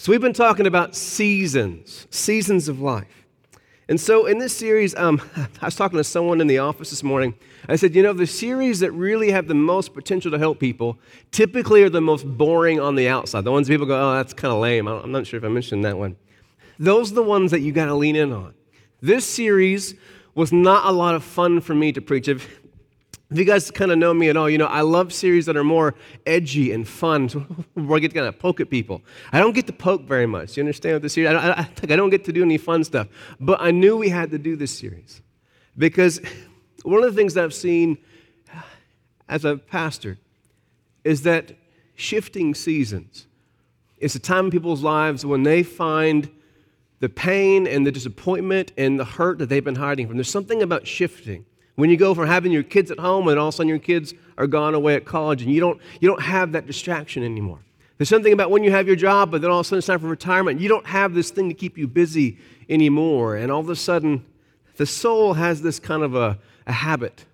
So, we've been talking about seasons, seasons of life. And so, in this series, um, I was talking to someone in the office this morning. I said, you know, the series that really have the most potential to help people typically are the most boring on the outside. The ones people go, oh, that's kind of lame. I'm not sure if I mentioned that one. Those are the ones that you got to lean in on. This series was not a lot of fun for me to preach. If, if you guys kind of know me at all, you know, I love series that are more edgy and fun, where I get to kind of poke at people. I don't get to poke very much. You understand what this series? I, I, I, I don't get to do any fun stuff. But I knew we had to do this series because one of the things that I've seen as a pastor is that shifting seasons is a time in people's lives when they find the pain and the disappointment and the hurt that they've been hiding from. There's something about shifting when you go from having your kids at home and all of a sudden your kids are gone away at college and you don't, you don't have that distraction anymore. There's something about when you have your job, but then all of a sudden it's time for retirement. You don't have this thing to keep you busy anymore. And all of a sudden, the soul has this kind of a, a habit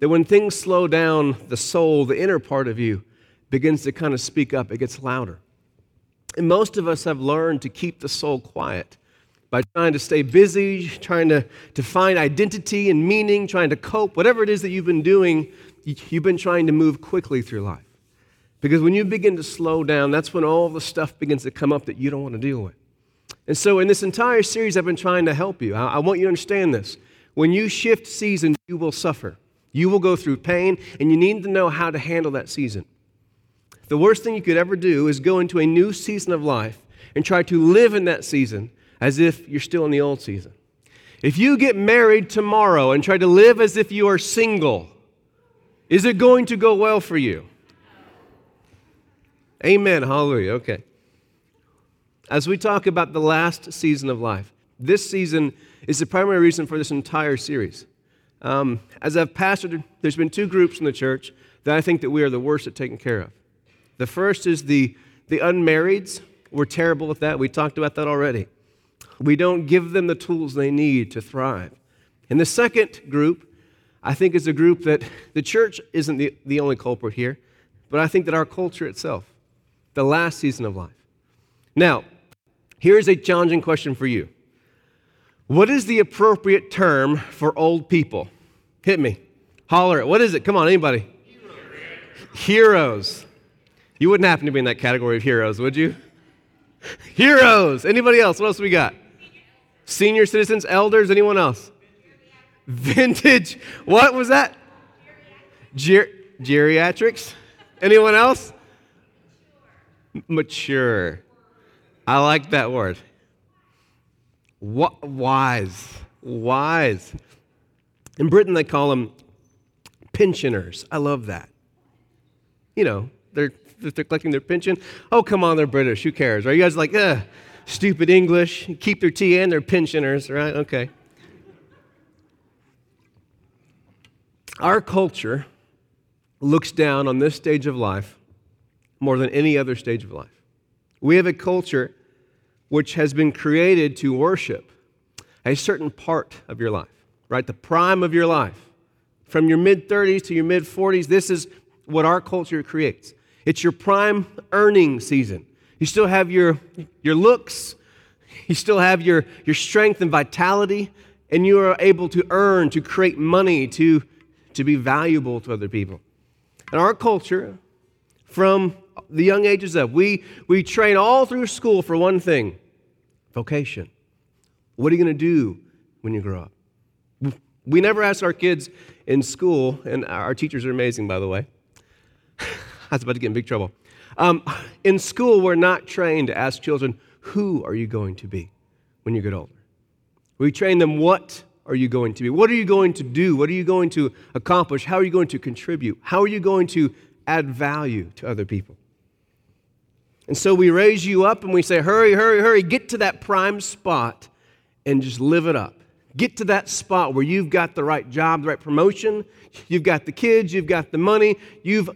that when things slow down, the soul, the inner part of you, begins to kind of speak up. It gets louder. And most of us have learned to keep the soul quiet by trying to stay busy, trying to, to find identity and meaning, trying to cope, whatever it is that you've been doing, you've been trying to move quickly through life. Because when you begin to slow down, that's when all the stuff begins to come up that you don't want to deal with. And so, in this entire series, I've been trying to help you. I, I want you to understand this. When you shift seasons, you will suffer. You will go through pain, and you need to know how to handle that season. The worst thing you could ever do is go into a new season of life and try to live in that season as if you're still in the old season. If you get married tomorrow and try to live as if you are single, is it going to go well for you? Amen. Hallelujah. Okay. As we talk about the last season of life, this season is the primary reason for this entire series. Um, as I've pastored, there's been two groups in the church that I think that we are the worst at taking care of. The first is the, the unmarrieds. We're terrible at that. We talked about that already. We don't give them the tools they need to thrive. And the second group, I think, is a group that the church isn't the, the only culprit here, but I think that our culture itself, the last season of life. Now, here's a challenging question for you What is the appropriate term for old people? Hit me. Holler it. What is it? Come on, anybody. Heroes. heroes. You wouldn't happen to be in that category of heroes, would you? heroes. Anybody else? What else we got? Senior citizens, elders, anyone else? Vintage. What was that? Ger- geriatrics. Anyone else? Mature. I like that word. wise. Wise. In Britain, they call them pensioners. I love that. You know, they're, they're collecting their pension. Oh, come on, they're British. Who cares? Are you guys like? Stupid English, keep their tea and their pensioners, right? Okay. Our culture looks down on this stage of life more than any other stage of life. We have a culture which has been created to worship a certain part of your life, right? The prime of your life. From your mid 30s to your mid 40s, this is what our culture creates. It's your prime earning season. You still have your, your looks, you still have your, your strength and vitality, and you are able to earn, to create money, to, to be valuable to other people. In our culture, from the young ages up, we, we train all through school for one thing vocation. What are you going to do when you grow up? We never ask our kids in school, and our teachers are amazing, by the way. I was about to get in big trouble. Um, in school, we're not trained to ask children, who are you going to be when you get older? We train them, what are you going to be? What are you going to do? What are you going to accomplish? How are you going to contribute? How are you going to add value to other people? And so we raise you up and we say, hurry, hurry, hurry, get to that prime spot and just live it up. Get to that spot where you've got the right job, the right promotion, you've got the kids, you've got the money, you've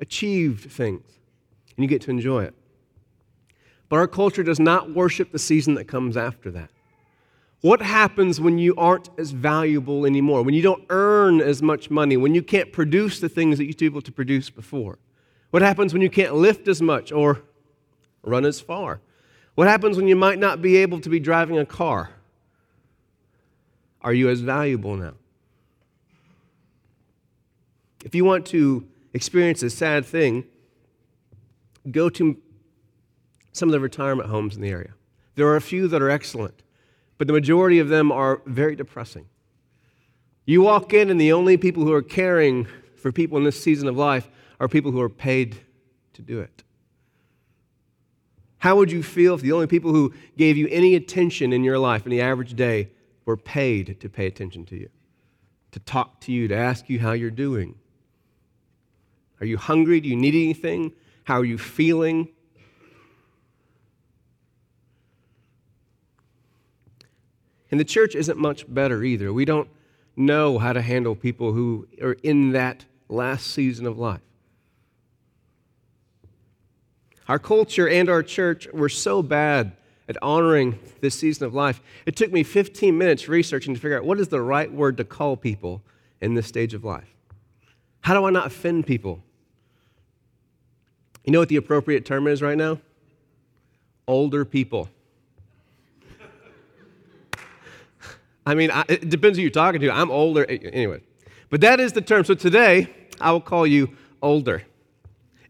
achieved things and you get to enjoy it. But our culture does not worship the season that comes after that. What happens when you aren't as valuable anymore? When you don't earn as much money? When you can't produce the things that you be able to produce before? What happens when you can't lift as much or run as far? What happens when you might not be able to be driving a car? Are you as valuable now? If you want to experience a sad thing, go to some of the retirement homes in the area. There are a few that are excellent, but the majority of them are very depressing. You walk in, and the only people who are caring for people in this season of life are people who are paid to do it. How would you feel if the only people who gave you any attention in your life in the average day were paid to pay attention to you, to talk to you, to ask you how you're doing? Are you hungry? Do you need anything? How are you feeling? And the church isn't much better either. We don't know how to handle people who are in that last season of life. Our culture and our church were so bad at honoring this season of life. It took me 15 minutes researching to figure out what is the right word to call people in this stage of life. How do I not offend people? You know what the appropriate term is right now? Older people. I mean, I, it depends who you're talking to. I'm older. Anyway, but that is the term. So today, I will call you older.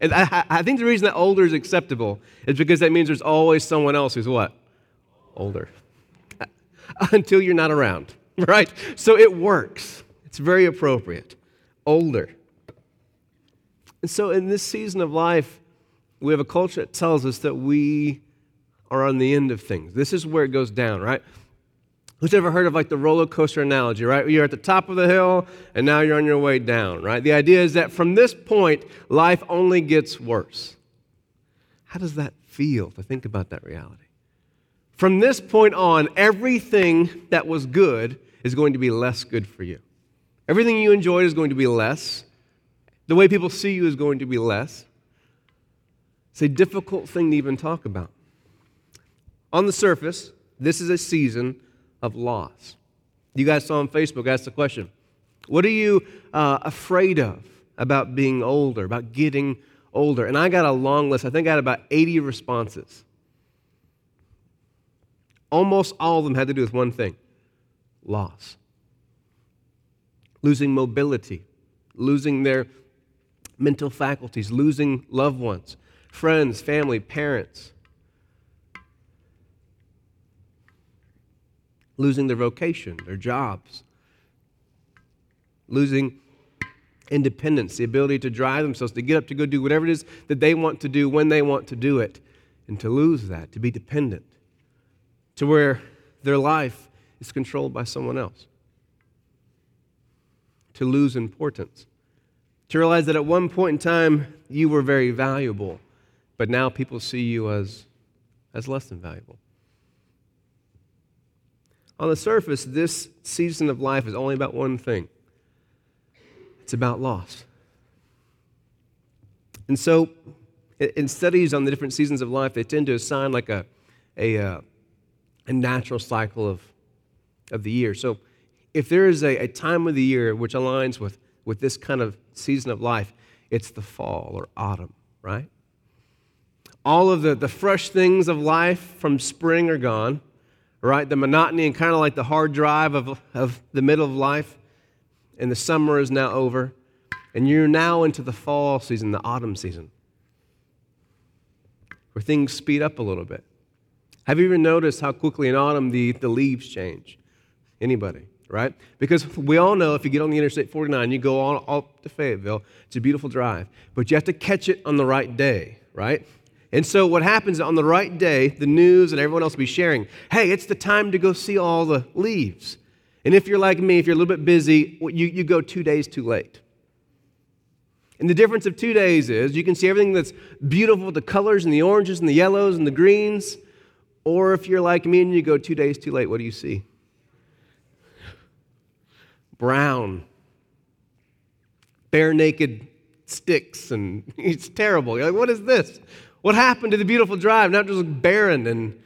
And I, I, think the reason that older is acceptable is because that means there's always someone else who's what? Older. Until you're not around, right? So it works. It's very appropriate. Older. And so in this season of life, we have a culture that tells us that we are on the end of things. This is where it goes down, right? Who's ever heard of like the roller coaster analogy, right? You're at the top of the hill and now you're on your way down, right? The idea is that from this point, life only gets worse. How does that feel to think about that reality? From this point on, everything that was good is going to be less good for you. Everything you enjoyed is going to be less. The way people see you is going to be less. It's a difficult thing to even talk about. On the surface, this is a season of loss. You guys saw on Facebook, I asked the question What are you uh, afraid of about being older, about getting older? And I got a long list. I think I had about 80 responses. Almost all of them had to do with one thing loss. Losing mobility, losing their mental faculties, losing loved ones, friends, family, parents. losing their vocation, their jobs, losing independence, the ability to drive themselves, to get up to go do whatever it is that they want to do when they want to do it, and to lose that, to be dependent, to where their life is controlled by someone else, to lose importance, to realize that at one point in time you were very valuable, but now people see you as, as less than valuable. On the surface, this season of life is only about one thing it's about loss. And so, in studies on the different seasons of life, they tend to assign like a, a, uh, a natural cycle of, of the year. So, if there is a, a time of the year which aligns with, with this kind of season of life, it's the fall or autumn, right? All of the, the fresh things of life from spring are gone right? The monotony and kind of like the hard drive of, of the middle of life. And the summer is now over. And you're now into the fall season, the autumn season, where things speed up a little bit. Have you ever noticed how quickly in autumn the, the leaves change? Anybody, right? Because we all know if you get on the Interstate 49, you go all up to Fayetteville, it's a beautiful drive. But you have to catch it on the right day, right? And so, what happens on the right day, the news and everyone else will be sharing, hey, it's the time to go see all the leaves. And if you're like me, if you're a little bit busy, you, you go two days too late. And the difference of two days is you can see everything that's beautiful the colors and the oranges and the yellows and the greens. Or if you're like me and you go two days too late, what do you see? Brown, bare naked sticks, and it's terrible. You're like, what is this? What happened to the beautiful drive? Now it just looks barren and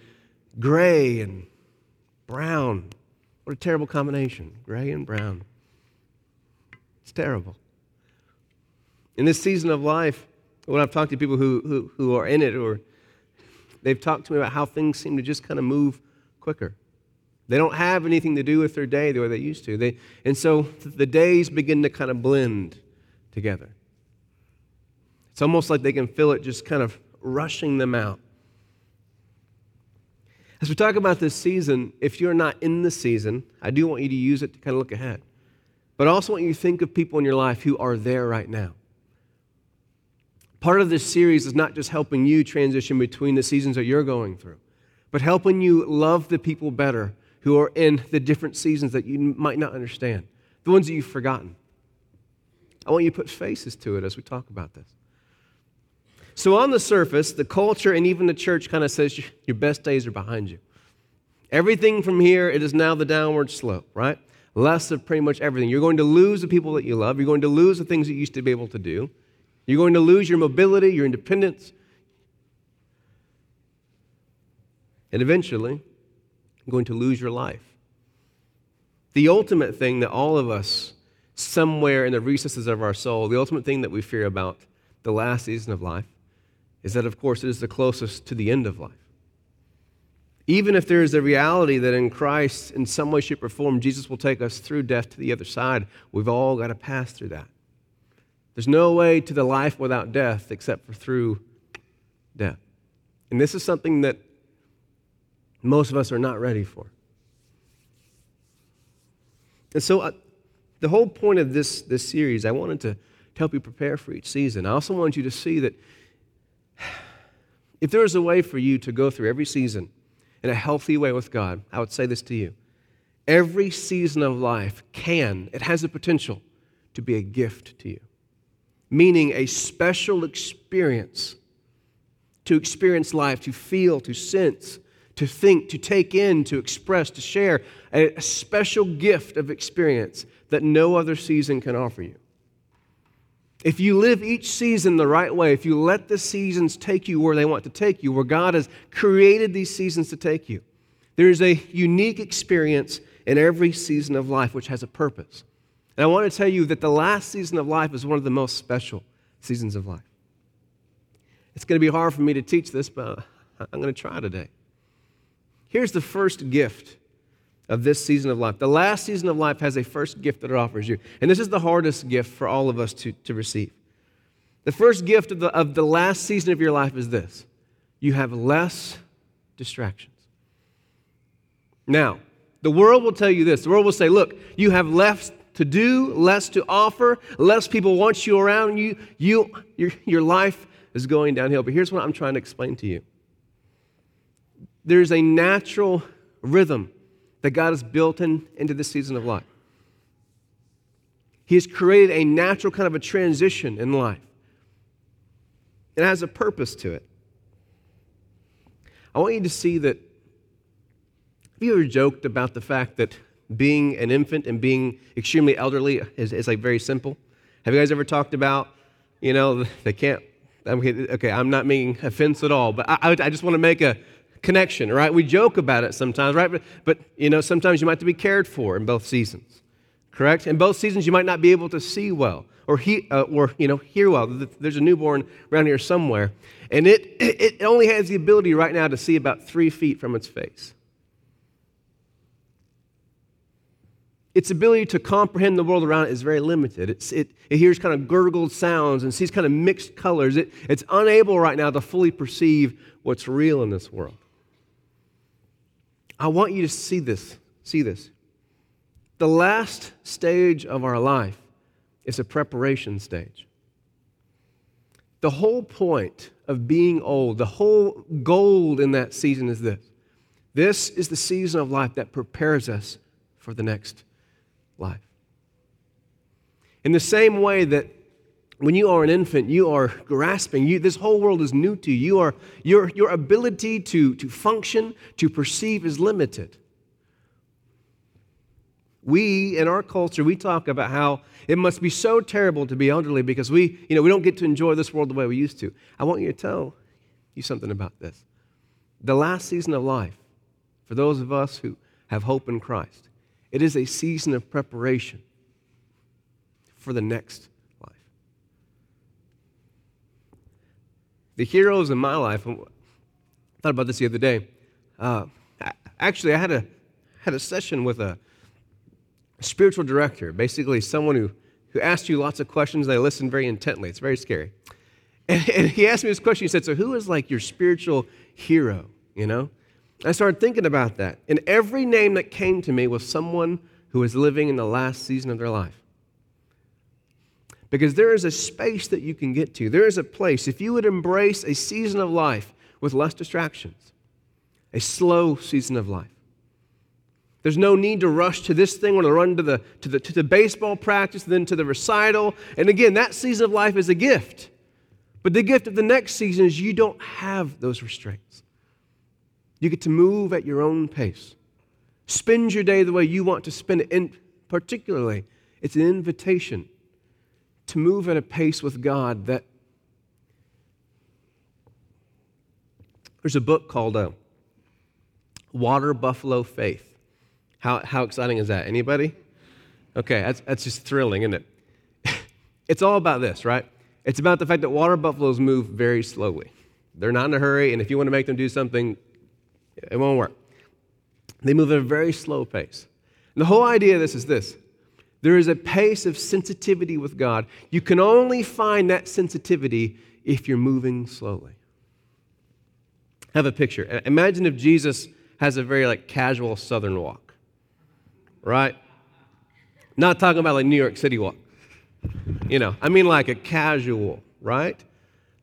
gray and brown. What a terrible combination gray and brown. It's terrible. In this season of life, when I've talked to people who, who, who are in it or they've talked to me about how things seem to just kind of move quicker. They don't have anything to do with their day the way they used to. They, and so the days begin to kind of blend together. It's almost like they can feel it just kind of rushing them out. As we talk about this season, if you're not in the season, I do want you to use it to kind of look ahead. But I also want you to think of people in your life who are there right now. Part of this series is not just helping you transition between the seasons that you're going through, but helping you love the people better who are in the different seasons that you might not understand, the ones that you've forgotten. I want you to put faces to it as we talk about this. So, on the surface, the culture and even the church kind of says your best days are behind you. Everything from here, it is now the downward slope, right? Less of pretty much everything. You're going to lose the people that you love. You're going to lose the things that you used to be able to do. You're going to lose your mobility, your independence. And eventually, you're going to lose your life. The ultimate thing that all of us, somewhere in the recesses of our soul, the ultimate thing that we fear about the last season of life is that, of course, it is the closest to the end of life. Even if there is a reality that in Christ, in some way, shape, or form, Jesus will take us through death to the other side, we've all got to pass through that. There's no way to the life without death except for through death. And this is something that most of us are not ready for. And so, uh, the whole point of this, this series, I wanted to, to help you prepare for each season. I also want you to see that if there is a way for you to go through every season in a healthy way with God, I would say this to you. Every season of life can, it has the potential to be a gift to you, meaning a special experience to experience life, to feel, to sense, to think, to take in, to express, to share, a, special gift of experience that no other season can offer you. If you live each season the right way, if you let the seasons take you where they want to take you, where God has created these seasons to take you, there is a unique experience in every season of life which has a purpose. And I want to tell you that the last season of life is one of the most special seasons of life. It's going to be hard for me to teach this, but I'm going to try today. Here's the first gift of this season of life. The last season of life has a first gift that it offers you. And this is the hardest gift for all of us to, to receive. The first gift of the, of the last season of your life is this you have less distractions. Now, the world will tell you this. The world will say, look, you have less to do, less to offer, less people want you around you. you your, your life is going downhill. But here's what I'm trying to explain to you there's a natural rhythm that God has built in, into this season of life. He has created a natural kind of a transition in life. It has a purpose to it. I want you to see that. Have you ever joked about the fact that being an infant and being extremely elderly is, is like very simple? Have you guys ever talked about, you know, they can't, okay, I'm not making offense at all, but I, I just want to make a, connection, right? We joke about it sometimes, right? But, but, you know, sometimes you might have to be cared for in both seasons, correct? In both seasons, you might not be able to see well or, he, uh, or you know, hear well. There's a newborn around here somewhere, and it, it only has the ability right now to see about three feet from its face. its ability to comprehend the world around it is very limited. It's, it, it hears kind of gurgled sounds and sees kind of mixed colors. It, it's unable right now to fully perceive what's real in this world. I want you to see this. See this. The last stage of our life is a preparation stage. The whole point of being old, the whole gold in that season is this this is the season of life that prepares us for the next life. In the same way that when you are an infant, you are grasping. You, this whole world is new to you. you are, your, your ability to, to function, to perceive is limited. We, in our culture, we talk about how it must be so terrible to be elderly because we, you know, we don't get to enjoy this world the way we used to. I want you to tell you something about this. The last season of life, for those of us who have hope in Christ, it is a season of preparation for the next the heroes in my life, I thought about this the other day. Uh, actually, I had a, had a session with a spiritual director, basically someone who, who asked you lots of questions. They listen very intently. It's very scary. And, and he asked me this question. He said, So, who is like your spiritual hero? You know? I started thinking about that. And every name that came to me was someone who was living in the last season of their life. Because there is a space that you can get to. There is a place. If you would embrace a season of life with less distractions, a slow season of life, there's no need to rush to this thing or to run to the, to the, to the baseball practice, then to the recital. And again, that season of life is a gift. But the gift of the next season is you don't have those restraints. You get to move at your own pace. Spend your day the way you want to spend it. And particularly, it's an invitation to move at a pace with God that there's a book called uh, Water Buffalo Faith. How, how exciting is that? Anybody? Okay, that's, that's just thrilling, isn't it? it's all about this, right? It's about the fact that water buffaloes move very slowly. They're not in a hurry, and if you want to make them do something, it won't work. They move at a very slow pace. And the whole idea of this is this there is a pace of sensitivity with God. You can only find that sensitivity if you're moving slowly. Have a picture. Imagine if Jesus has a very like casual southern walk right? Not talking about like New York City walk. You know, I mean like a casual, right?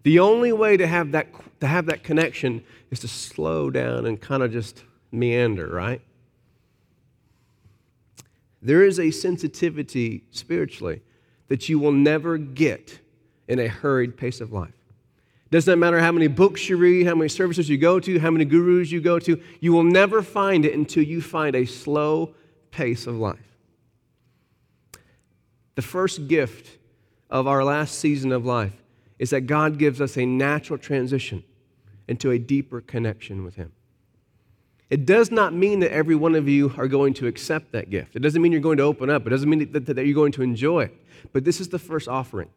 The only way to have that to have that connection is to slow down and kind of just meander, right? There is a sensitivity spiritually that you will never get in a hurried pace of life. Doesn't matter how many books you read, how many services you go to, how many gurus you go to, you will never find it until you find a slow pace of life. The first gift of our last season of life is that God gives us a natural transition into a deeper connection with Him. It does not mean that every one of you are going to accept that gift. It doesn't mean you're going to open up. It doesn't mean that, that you're going to enjoy it. But this is the first offering.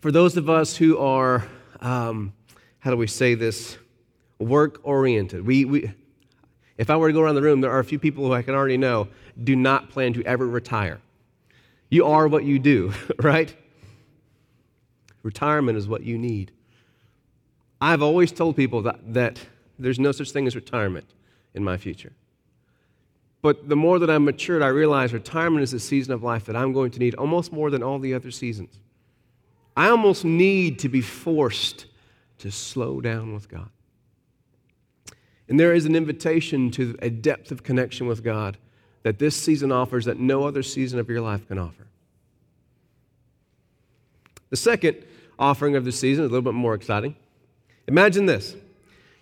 For those of us who are, um, how do we say this, work oriented, we, we, if I were to go around the room, there are a few people who I can already know do not plan to ever retire. You are what you do, right? Retirement is what you need. I've always told people that, that there's no such thing as retirement in my future. But the more that I've matured, I realize retirement is a season of life that I'm going to need almost more than all the other seasons. I almost need to be forced to slow down with God. And there is an invitation to a depth of connection with God that this season offers that no other season of your life can offer. The second offering of the season is a little bit more exciting. Imagine this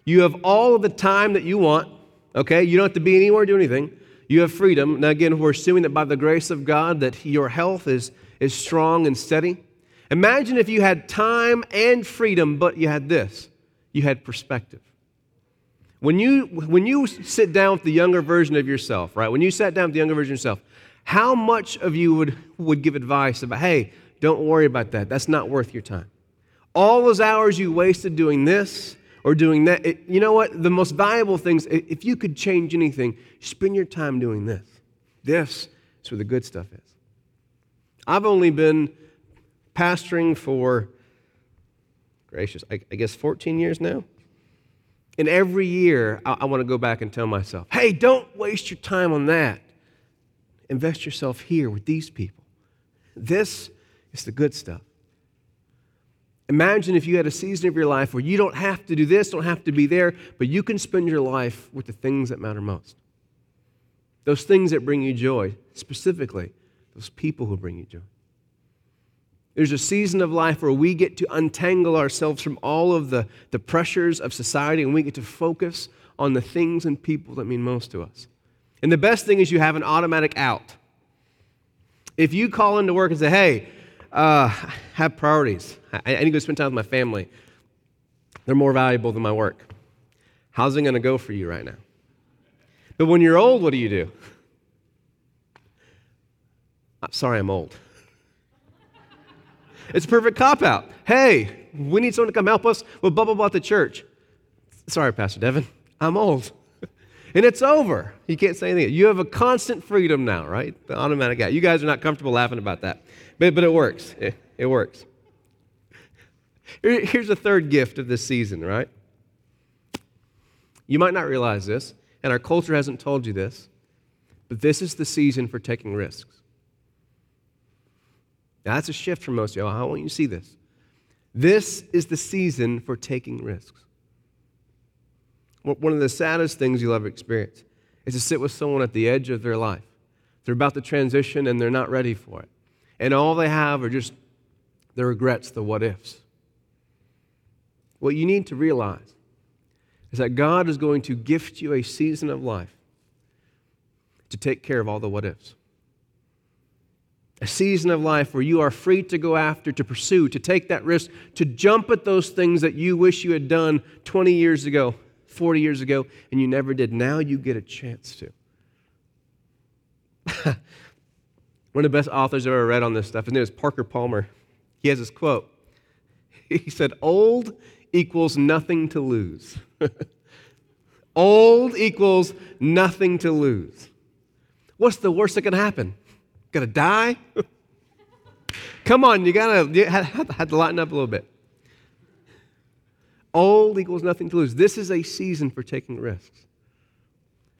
you have all of the time that you want, okay? You don't have to be anywhere, do anything. You have freedom. Now, again, we're assuming that by the grace of God that your health is, is strong and steady. Imagine if you had time and freedom, but you had this you had perspective. When you, when you sit down with the younger version of yourself, right? When you sat down with the younger version of yourself, how much of you would, would give advice about, hey, don't worry about that. That's not worth your time. All those hours you wasted doing this or doing that, it, you know what? The most valuable things, if you could change anything, spend your time doing this. This is where the good stuff is. I've only been pastoring for, gracious, I, I guess 14 years now. And every year, I, I want to go back and tell myself, hey, don't waste your time on that. Invest yourself here with these people. This is the good stuff. Imagine if you had a season of your life where you don't have to do this, don't have to be there, but you can spend your life with the things that matter most. Those things that bring you joy, specifically, those people who bring you joy. There's a season of life where we get to untangle ourselves from all of the, the pressures of society and we get to focus on the things and people that mean most to us. And the best thing is you have an automatic out. If you call into work and say, hey, uh, have priorities, I, I need to go spend time with my family, they're more valuable than my work. How's it going to go for you right now? But when you're old, what do you do? I'm sorry, I'm old. it's a perfect cop out. Hey, we need someone to come help us with blah, blah, blah at the church. Sorry, Pastor Devin, I'm old. And it's over. You can't say anything. You have a constant freedom now, right? The automatic out. You guys are not comfortable laughing about that, but, but it works. It, it works. Here's a third gift of this season, right? You might not realize this, and our culture hasn't told you this, but this is the season for taking risks. Now, that's a shift for most of you. I want you to see this. This is the season for taking risks. One of the saddest things you'll ever experience is to sit with someone at the edge of their life. They're about to transition and they're not ready for it. And all they have are just the regrets, the what ifs. What you need to realize is that God is going to gift you a season of life to take care of all the what ifs. A season of life where you are free to go after, to pursue, to take that risk, to jump at those things that you wish you had done 20 years ago, 40 years ago, and you never did. Now you get a chance to. One of the best authors I've ever read on this stuff, his name is Parker Palmer. He has this quote. He said, Old equals nothing to lose. Old equals nothing to lose. What's the worst that can happen? Gonna die? Come on, you gotta you have to lighten up a little bit. Old equals nothing to lose. This is a season for taking risks.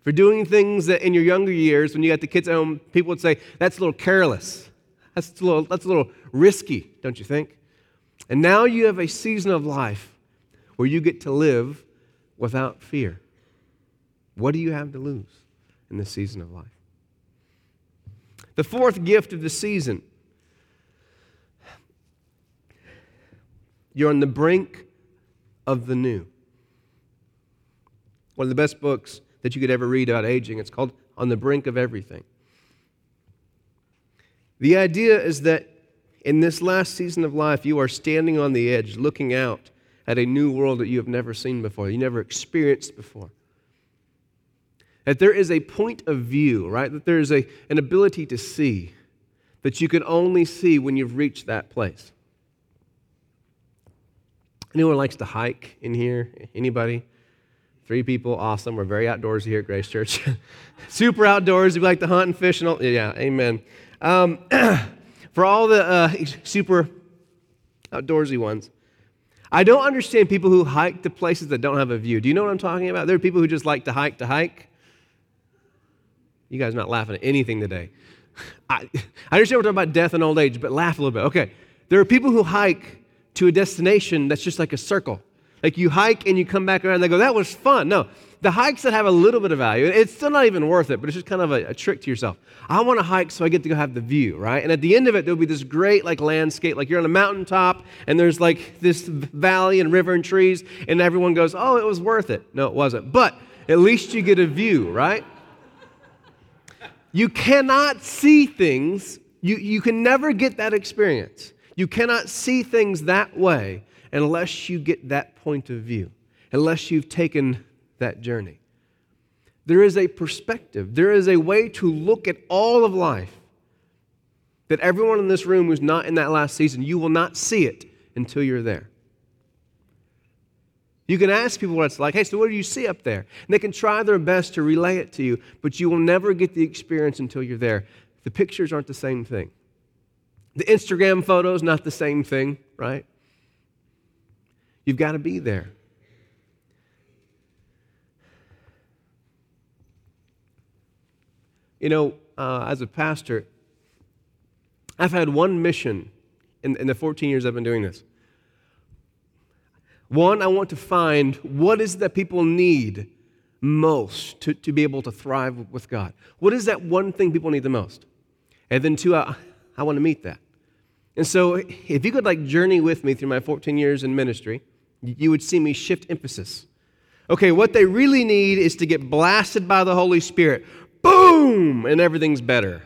For doing things that in your younger years, when you got the kids at home, people would say, that's a little careless. That's a little, that's a little risky, don't you think? And now you have a season of life where you get to live without fear. What do you have to lose in this season of life? The fourth gift of the season you're on the brink of the new. One of the best books that you could ever read about aging. It's called On the Brink of Everything. The idea is that in this last season of life, you are standing on the edge, looking out at a new world that you have never seen before, you never experienced before. That there is a point of view, right? That there is a, an ability to see that you can only see when you've reached that place. Anyone likes to hike in here? Anybody? Three people, awesome. We're very outdoorsy here at Grace Church. Super outdoors. We like to hunt and fish and all. Yeah, amen. Um, for all the uh, super outdoorsy ones, I don't understand people who hike to places that don't have a view. Do you know what I'm talking about? There are people who just like to hike to hike. You guys are not laughing at anything today. I, I understand we're talking about death and old age, but laugh a little bit. Okay. There are people who hike to a destination that's just like a circle. Like you hike and you come back around and they go, that was fun. No, the hikes that have a little bit of value, it's still not even worth it, but it's just kind of a, a trick to yourself. I want to hike so I get to go have the view, right? And at the end of it, there'll be this great like landscape, like you're on a mountaintop and there's like this valley and river and trees, and everyone goes, oh, it was worth it. No, it wasn't. But at least you get a view, right? You cannot see things, you, you can never get that experience. You cannot see things that way unless you get that point of view, unless you've taken that journey. There is a perspective, there is a way to look at all of life that everyone in this room who's not in that last season, you will not see it until you're there. You can ask people what it's like. Hey, so what do you see up there? And they can try their best to relay it to you, but you will never get the experience until you're there. The pictures aren't the same thing. The Instagram photos, not the same thing, right? You've got to be there. You know, uh, as a pastor, I've had one mission in, in the 14 years I've been doing this. One, I want to find what is that people need most to, to be able to thrive with God. What is that one thing people need the most? And then two, I, I want to meet that. And so if you could like journey with me through my 14 years in ministry, you would see me shift emphasis. Okay, what they really need is to get blasted by the Holy Spirit. Boom! And everything's better.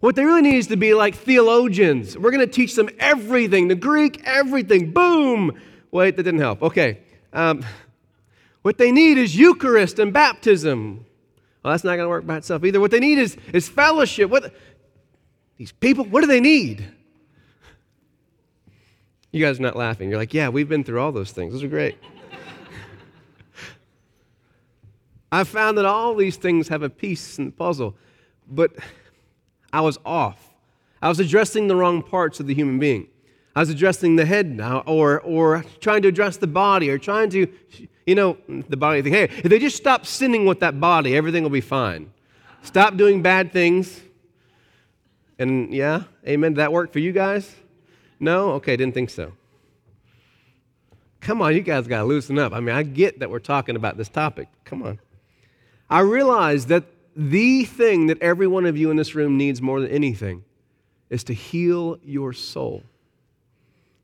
What they really need is to be like theologians. We're going to teach them everything the Greek, everything. Boom! Wait, that didn't help. Okay. Um, what they need is Eucharist and baptism. Well, that's not going to work by itself either. What they need is, is fellowship. What, these people, what do they need? You guys are not laughing. You're like, yeah, we've been through all those things. Those are great. I found that all these things have a piece in the puzzle, but I was off. I was addressing the wrong parts of the human being. I was addressing the head now, or, or trying to address the body, or trying to, you know, the body think, hey, if they just stop sinning with that body, everything will be fine. Stop doing bad things. And yeah, amen. Did that work for you guys? No? Okay, didn't think so. Come on, you guys got to loosen up. I mean, I get that we're talking about this topic. Come on. I realize that the thing that every one of you in this room needs more than anything is to heal your soul.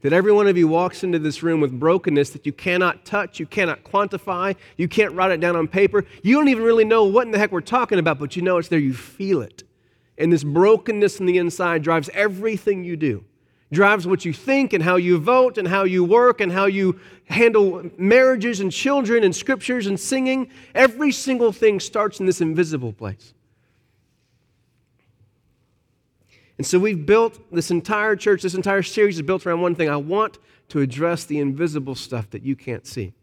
That every one of you walks into this room with brokenness that you cannot touch, you cannot quantify, you can't write it down on paper. You don't even really know what in the heck we're talking about, but you know it's there, you feel it. And this brokenness in the inside drives everything you do drives what you think and how you vote and how you work and how you handle marriages and children and scriptures and singing. Every single thing starts in this invisible place. And so we've built this entire church, this entire series is built around one thing. I want to address the invisible stuff that you can't see.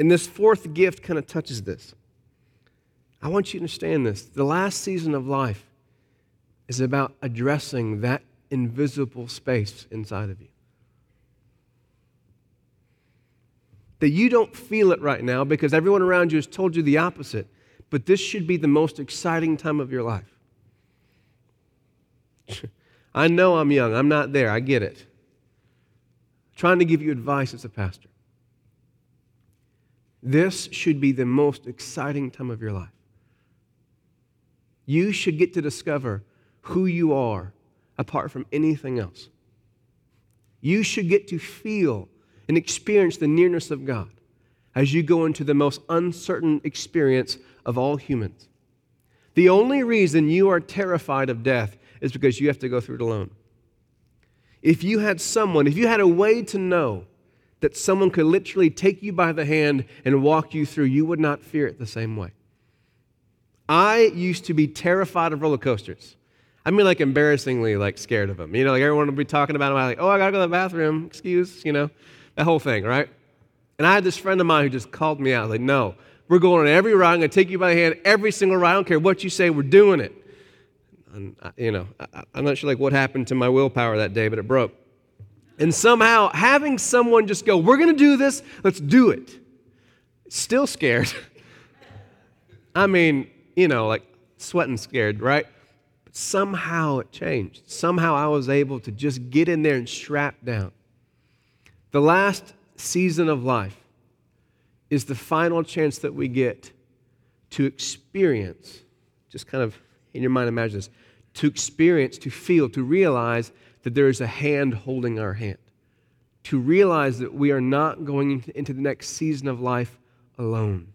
And this fourth gift kind of touches this. I want you to understand this. The last season of life is about addressing that invisible space inside of you. That you don't feel it right now because everyone around you has told you the opposite, but this should be the most exciting time of your life. I know I'm young, I'm not there, I get it. I'm trying to give you advice as a pastor. This should be the most exciting time of your life. You should get to discover who you are apart from anything else. You should get to feel and experience the nearness of God as you go into the most uncertain experience of all humans. The only reason you are terrified of death is because you have to go through it alone. If you had someone, if you had a way to know that someone could literally take you by the hand and walk you through, you would not fear it the same way. I used to be terrified of roller coasters. I mean, like embarrassingly, like scared of them. You know, like everyone would be talking about them. I'm like, oh, I gotta go to the bathroom. Excuse, you know, that whole thing, right? And I had this friend of mine who just called me out. Like, no, we're going on every ride. I'm gonna take you by the hand every single ride. I don't care what you say. We're doing it. And uh, you know, I, I'm not sure like what happened to my willpower that day, but it broke. And somehow having someone just go, we're gonna do this. Let's do it. Still scared. I mean, you know, like sweating scared, right? But somehow it changed. Somehow I was able to just get in there and strap down. The last season of life is the final chance that we get to experience, just kind of in your mind, imagine this, to experience, to feel, to realize that there is a hand holding our hand, to realize that we are not going into the next season of life alone.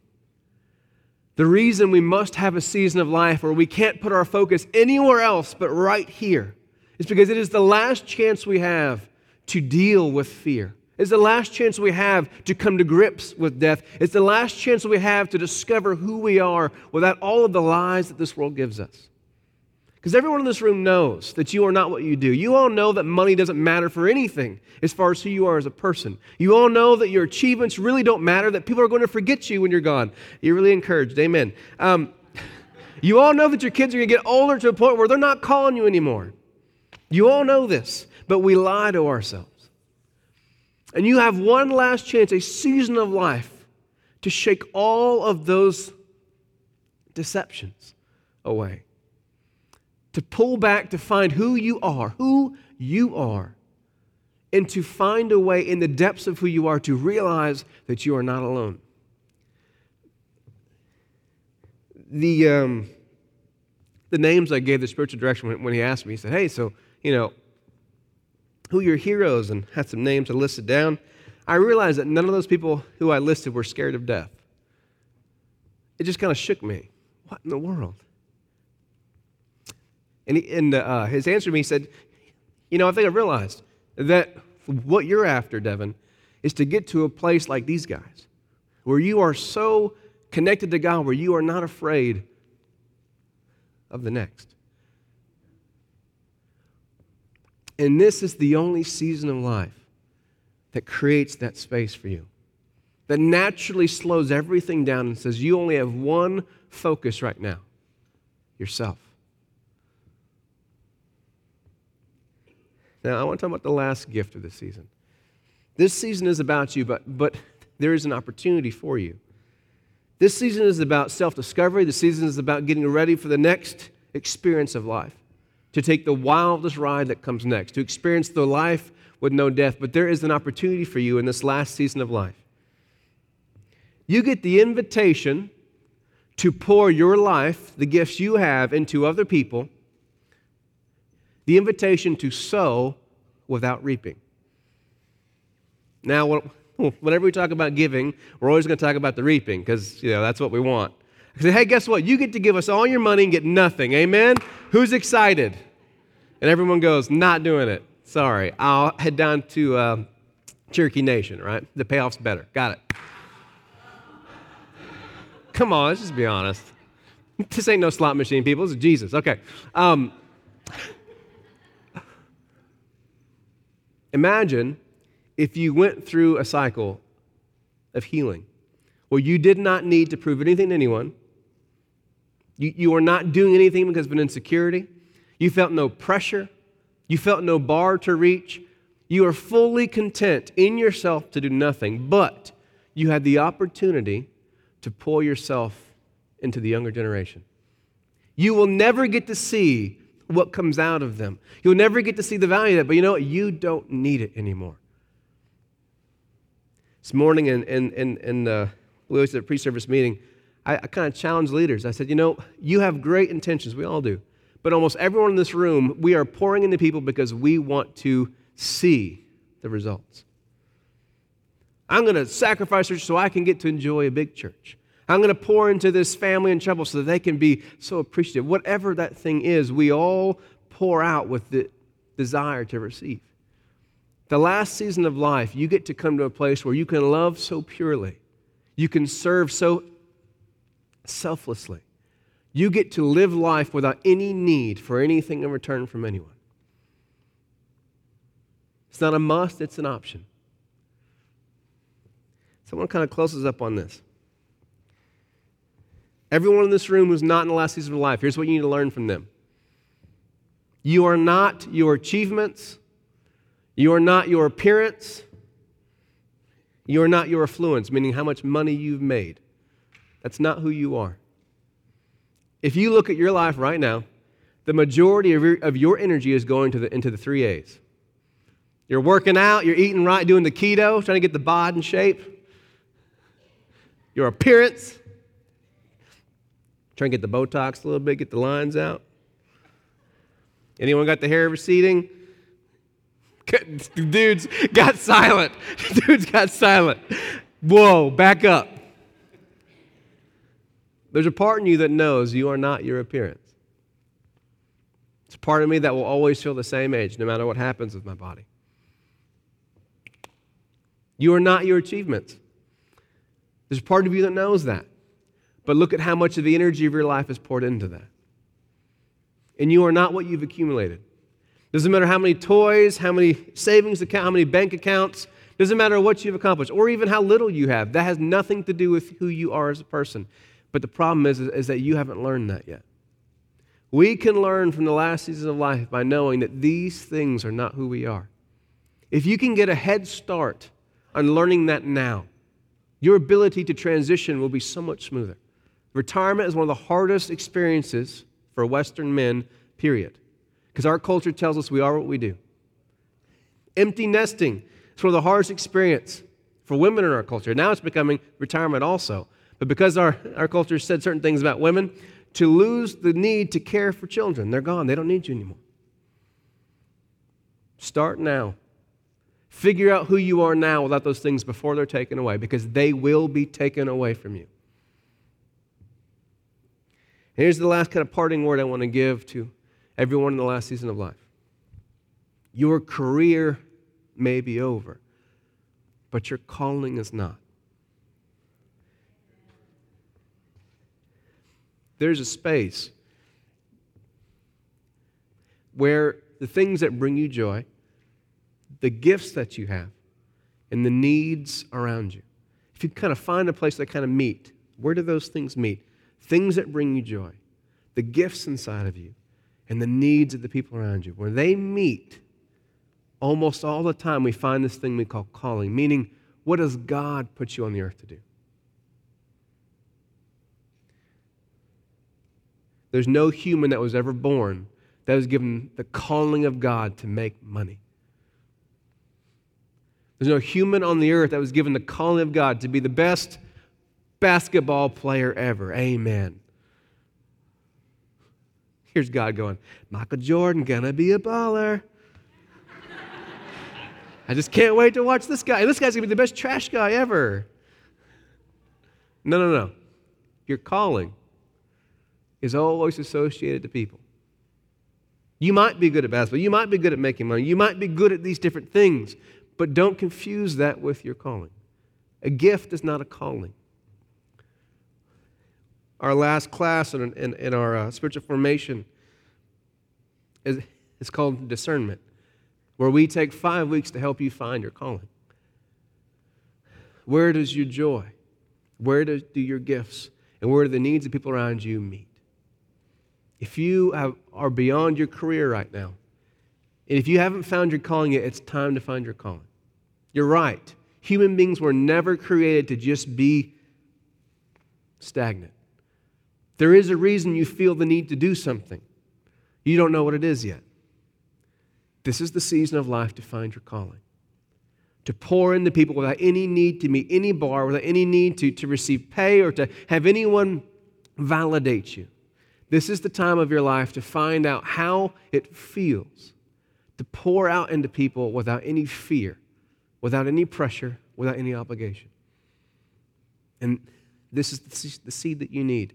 The reason we must have a season of life where we can't put our focus anywhere else but right here is because it is the last chance we have to deal with fear. It's the last chance we have to come to grips with death. It's the last chance we have to discover who we are without all of the lies that this world gives us. Because everyone in this room knows that you are not what you do. You all know that money doesn't matter for anything as far as who you are as a person. You all know that your achievements really don't matter, that people are going to forget you when you're gone. You're really encouraged. Amen. Um, you all know that your kids are going to get older to a point where they're not calling you anymore. You all know this, but we lie to ourselves. And you have one last chance, a season of life, to shake all of those deceptions away to pull back to find who you are, who you are, and to find a way in the depths of who you are to realize that you are not alone. The, um, the names I gave the spiritual direction when, when he asked me, he said, Hey, so, you know, who your heroes? And had some names I listed down. I realized that none of those people who I listed were scared of death. It just kind of shook me. What in the world? And, he, and uh, his answer to me said, You know, I think I realized that what you're after, Devin, is to get to a place like these guys, where you are so connected to God, where you are not afraid of the next. And this is the only season of life that creates that space for you, that naturally slows everything down and says, You only have one focus right now yourself. Now, I want to talk about the last gift of this season. This season is about you, but, but there is an opportunity for you. This season is about self discovery. The season is about getting ready for the next experience of life, to take the wildest ride that comes next, to experience the life with no death. But there is an opportunity for you in this last season of life. You get the invitation to pour your life, the gifts you have, into other people, the invitation to sow without reaping. Now, whenever we talk about giving, we're always going to talk about the reaping because you know that's what we want. I say, hey, guess what? You get to give us all your money and get nothing. Amen? Who's excited? And everyone goes, not doing it. Sorry. I'll head down to uh, Cherokee Nation, right? The payoff's better. Got it. Come on, let's just be honest. This ain't no slot machine, people. This is Jesus. Okay. Um, imagine if you went through a cycle of healing where you did not need to prove anything to anyone, you, you are not doing anything because of an insecurity, you felt no pressure, you felt no bar to reach, you are fully content in yourself to do nothing, but you had the opportunity to pour yourself into the younger generation. You will never get to see what comes out of them. You'll never get to see the value of it, but you know what? You don't need it anymore. This morning in, in, in, in the we always at a pre-service meeting, I, I kind of challenged leaders. I said, you know, you have great intentions. We all do. But almost everyone in this room, we are pouring into people because we want to see the results. I'm going to sacrifice church so I can get to enjoy a big church. I'm going to pour into this family in trouble so that they can be so appreciative. Whatever that thing is, we all pour out with the desire to receive. The last season of life, you get to come to a place where you can love so purely, you can serve so selflessly. You get to live life without any need for anything in return from anyone. It's not a must, it's an option. So I want to kind of close us up on this. Everyone in this room who's not in the last season of life, here's what you need to learn from them. You are not your achievements, you are not your appearance. You are not your affluence, meaning how much money you've made. That's not who you are. If you look at your life right now, the majority of your, of your energy is going to the, into the three A's. You're working out, you're eating right, doing the keto, trying to get the bod in shape. Your appearance, trying to get the Botox a little bit, get the lines out. Anyone got the hair receding? Dudes got silent. Dudes got silent. Whoa, back up. There's a part in you that knows you are not your appearance. It's a part of me that will always feel the same age no matter what happens with my body. You are not your achievements. There's a part of you that knows that. But look at how much of the energy of your life is poured into that. And you are not what you've accumulated. Doesn't matter how many toys, how many savings account, how many bank accounts. Doesn't matter what you've accomplished or even how little you have. That has nothing to do with who you are as a person. But the problem is, is that you haven't learned that yet. We can learn from the last season of life by knowing that these things are not who we are. If you can get a head start on learning that now, your ability to transition will be so much smoother. Retirement is one of the hardest experiences for Western men, period because our culture tells us we are what we do. Empty nesting is one of the hardest experience for women in our culture. Now it's becoming retirement also. But because our, our culture said certain things about women, to lose the need to care for children, they're gone. They don't need you anymore. Start now. Figure out who you are now without those things before they're taken away because they will be taken away from you. Here's the last kind of parting word I want to give to everyone in the last season of life. Your career may be over, but your calling is not. There's a space where the things that bring you joy, the gifts that you have, and the needs around you. If you kind of find a place that kind of meet, where do those things meet? Things that bring you joy, the gifts inside of you, and the needs of the people around you. Where they meet, almost all the time we find this thing we call calling, meaning, what does God put you on the earth to do? There's no human that was ever born that was given the calling of God to make money. There's no human on the earth that was given the calling of God to be the best basketball player ever. Amen. Here's God going, Michael Jordan, gonna be a baller. I just can't wait to watch this guy. This guy's gonna be the best trash guy ever. No, no, no. Your calling is always associated to people. You might be good at basketball. You might be good at making money. You might be good at these different things, but don't confuse that with your calling. A gift is not a calling. Our last class in, in, in our uh, spiritual formation is, is called discernment, where we take five weeks to help you find your calling. Where does your joy, where do, do your gifts, and where do the needs of people around you meet? If you have, are beyond your career right now, and if you haven't found your calling yet, it's time to find your calling. You're right. Human beings were never created to just be stagnant. There is a reason you feel the need to do something. You don't know what it is yet. This is the season of life to find your calling. To pour into people without any need to meet any bar, without any need to, to receive pay or to have anyone validate you. This is the time of your life to find out how it feels to pour out into people without any fear, without any pressure, without any obligation. And this is the seed that you need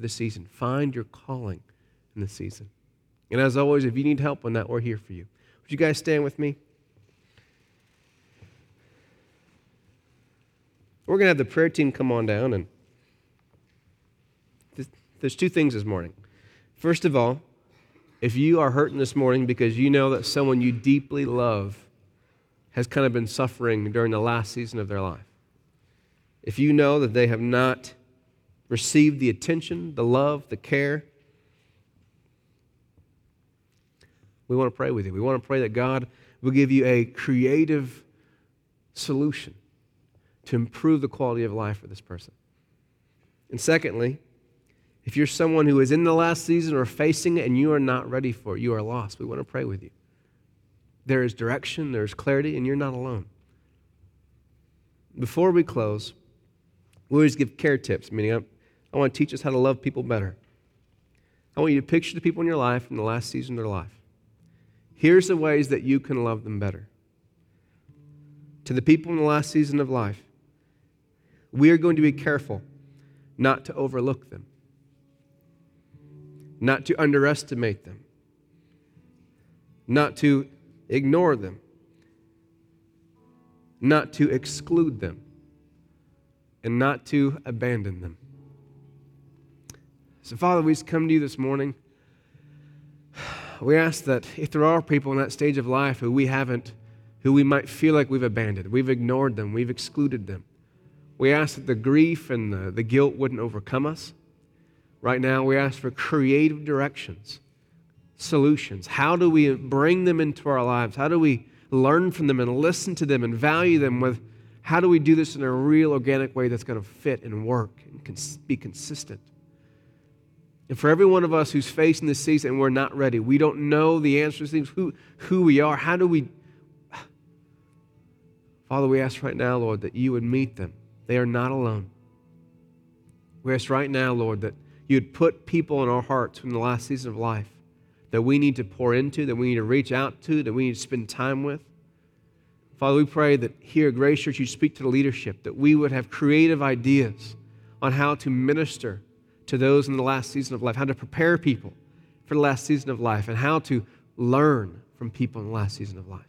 for the season. Find your calling in the season. And as always, if you need help on that, we're here for you. Would you guys stand with me? We're going to have the prayer team come on down and there's two things this morning. First of all, if you are hurting this morning because you know that someone you deeply love has kind of been suffering during the last season of their life, if you know that they have not received the attention, the love, the care, we want to pray with you. We want to pray that God will give you a creative solution to improve the quality of life for this person. And secondly, if you're someone who is in the last season or facing it and you are not ready for it, you are lost. We want to pray with you. There is direction, there is clarity, and you're not alone. Before we close, we always give care tips, meaning I, I want to teach us how to love people better. I want you to picture the people in your life in the last season of their life. Here's the ways that you can love them better. To the people in the last season of life, we are going to be careful not to overlook them not to underestimate them, not to ignore them, not to exclude them, and not to abandon them. So, Father, we just come to you this morning. We ask that if there are people in that stage of life who we haven't, who we might feel like we've abandoned, we've ignored them, we've excluded them, we ask that the grief and the, the guilt wouldn't overcome us Right now, we ask for creative directions, solutions. How do we bring them into our lives? How do we learn from them and listen to them and value them with how do we do this in a real organic way that's going to fit and work and be consistent? And for every one of us who's facing this season and we're not ready, we don't know the answers to things, who, who we are, how do we. Father, we ask right now, Lord, that you would meet them. They are not alone. We ask right now, Lord, that you'd put people in our hearts from the last season of life that we need to pour into, that we need to reach out to, that we need to spend time with. Father, we pray that here at Grace Church, you speak to the leadership, that we would have creative ideas on how to minister to those in the last season of life, how to prepare people for the last season of life, and how to learn from people in the last season of life.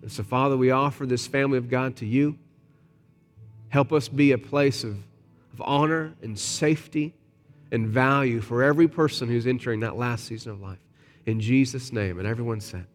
And so, Father, we offer this family of God to you. Help us be a place of, of honor and safety and value for every person who's entering that last season of life. in Jesus' name. And everyone said,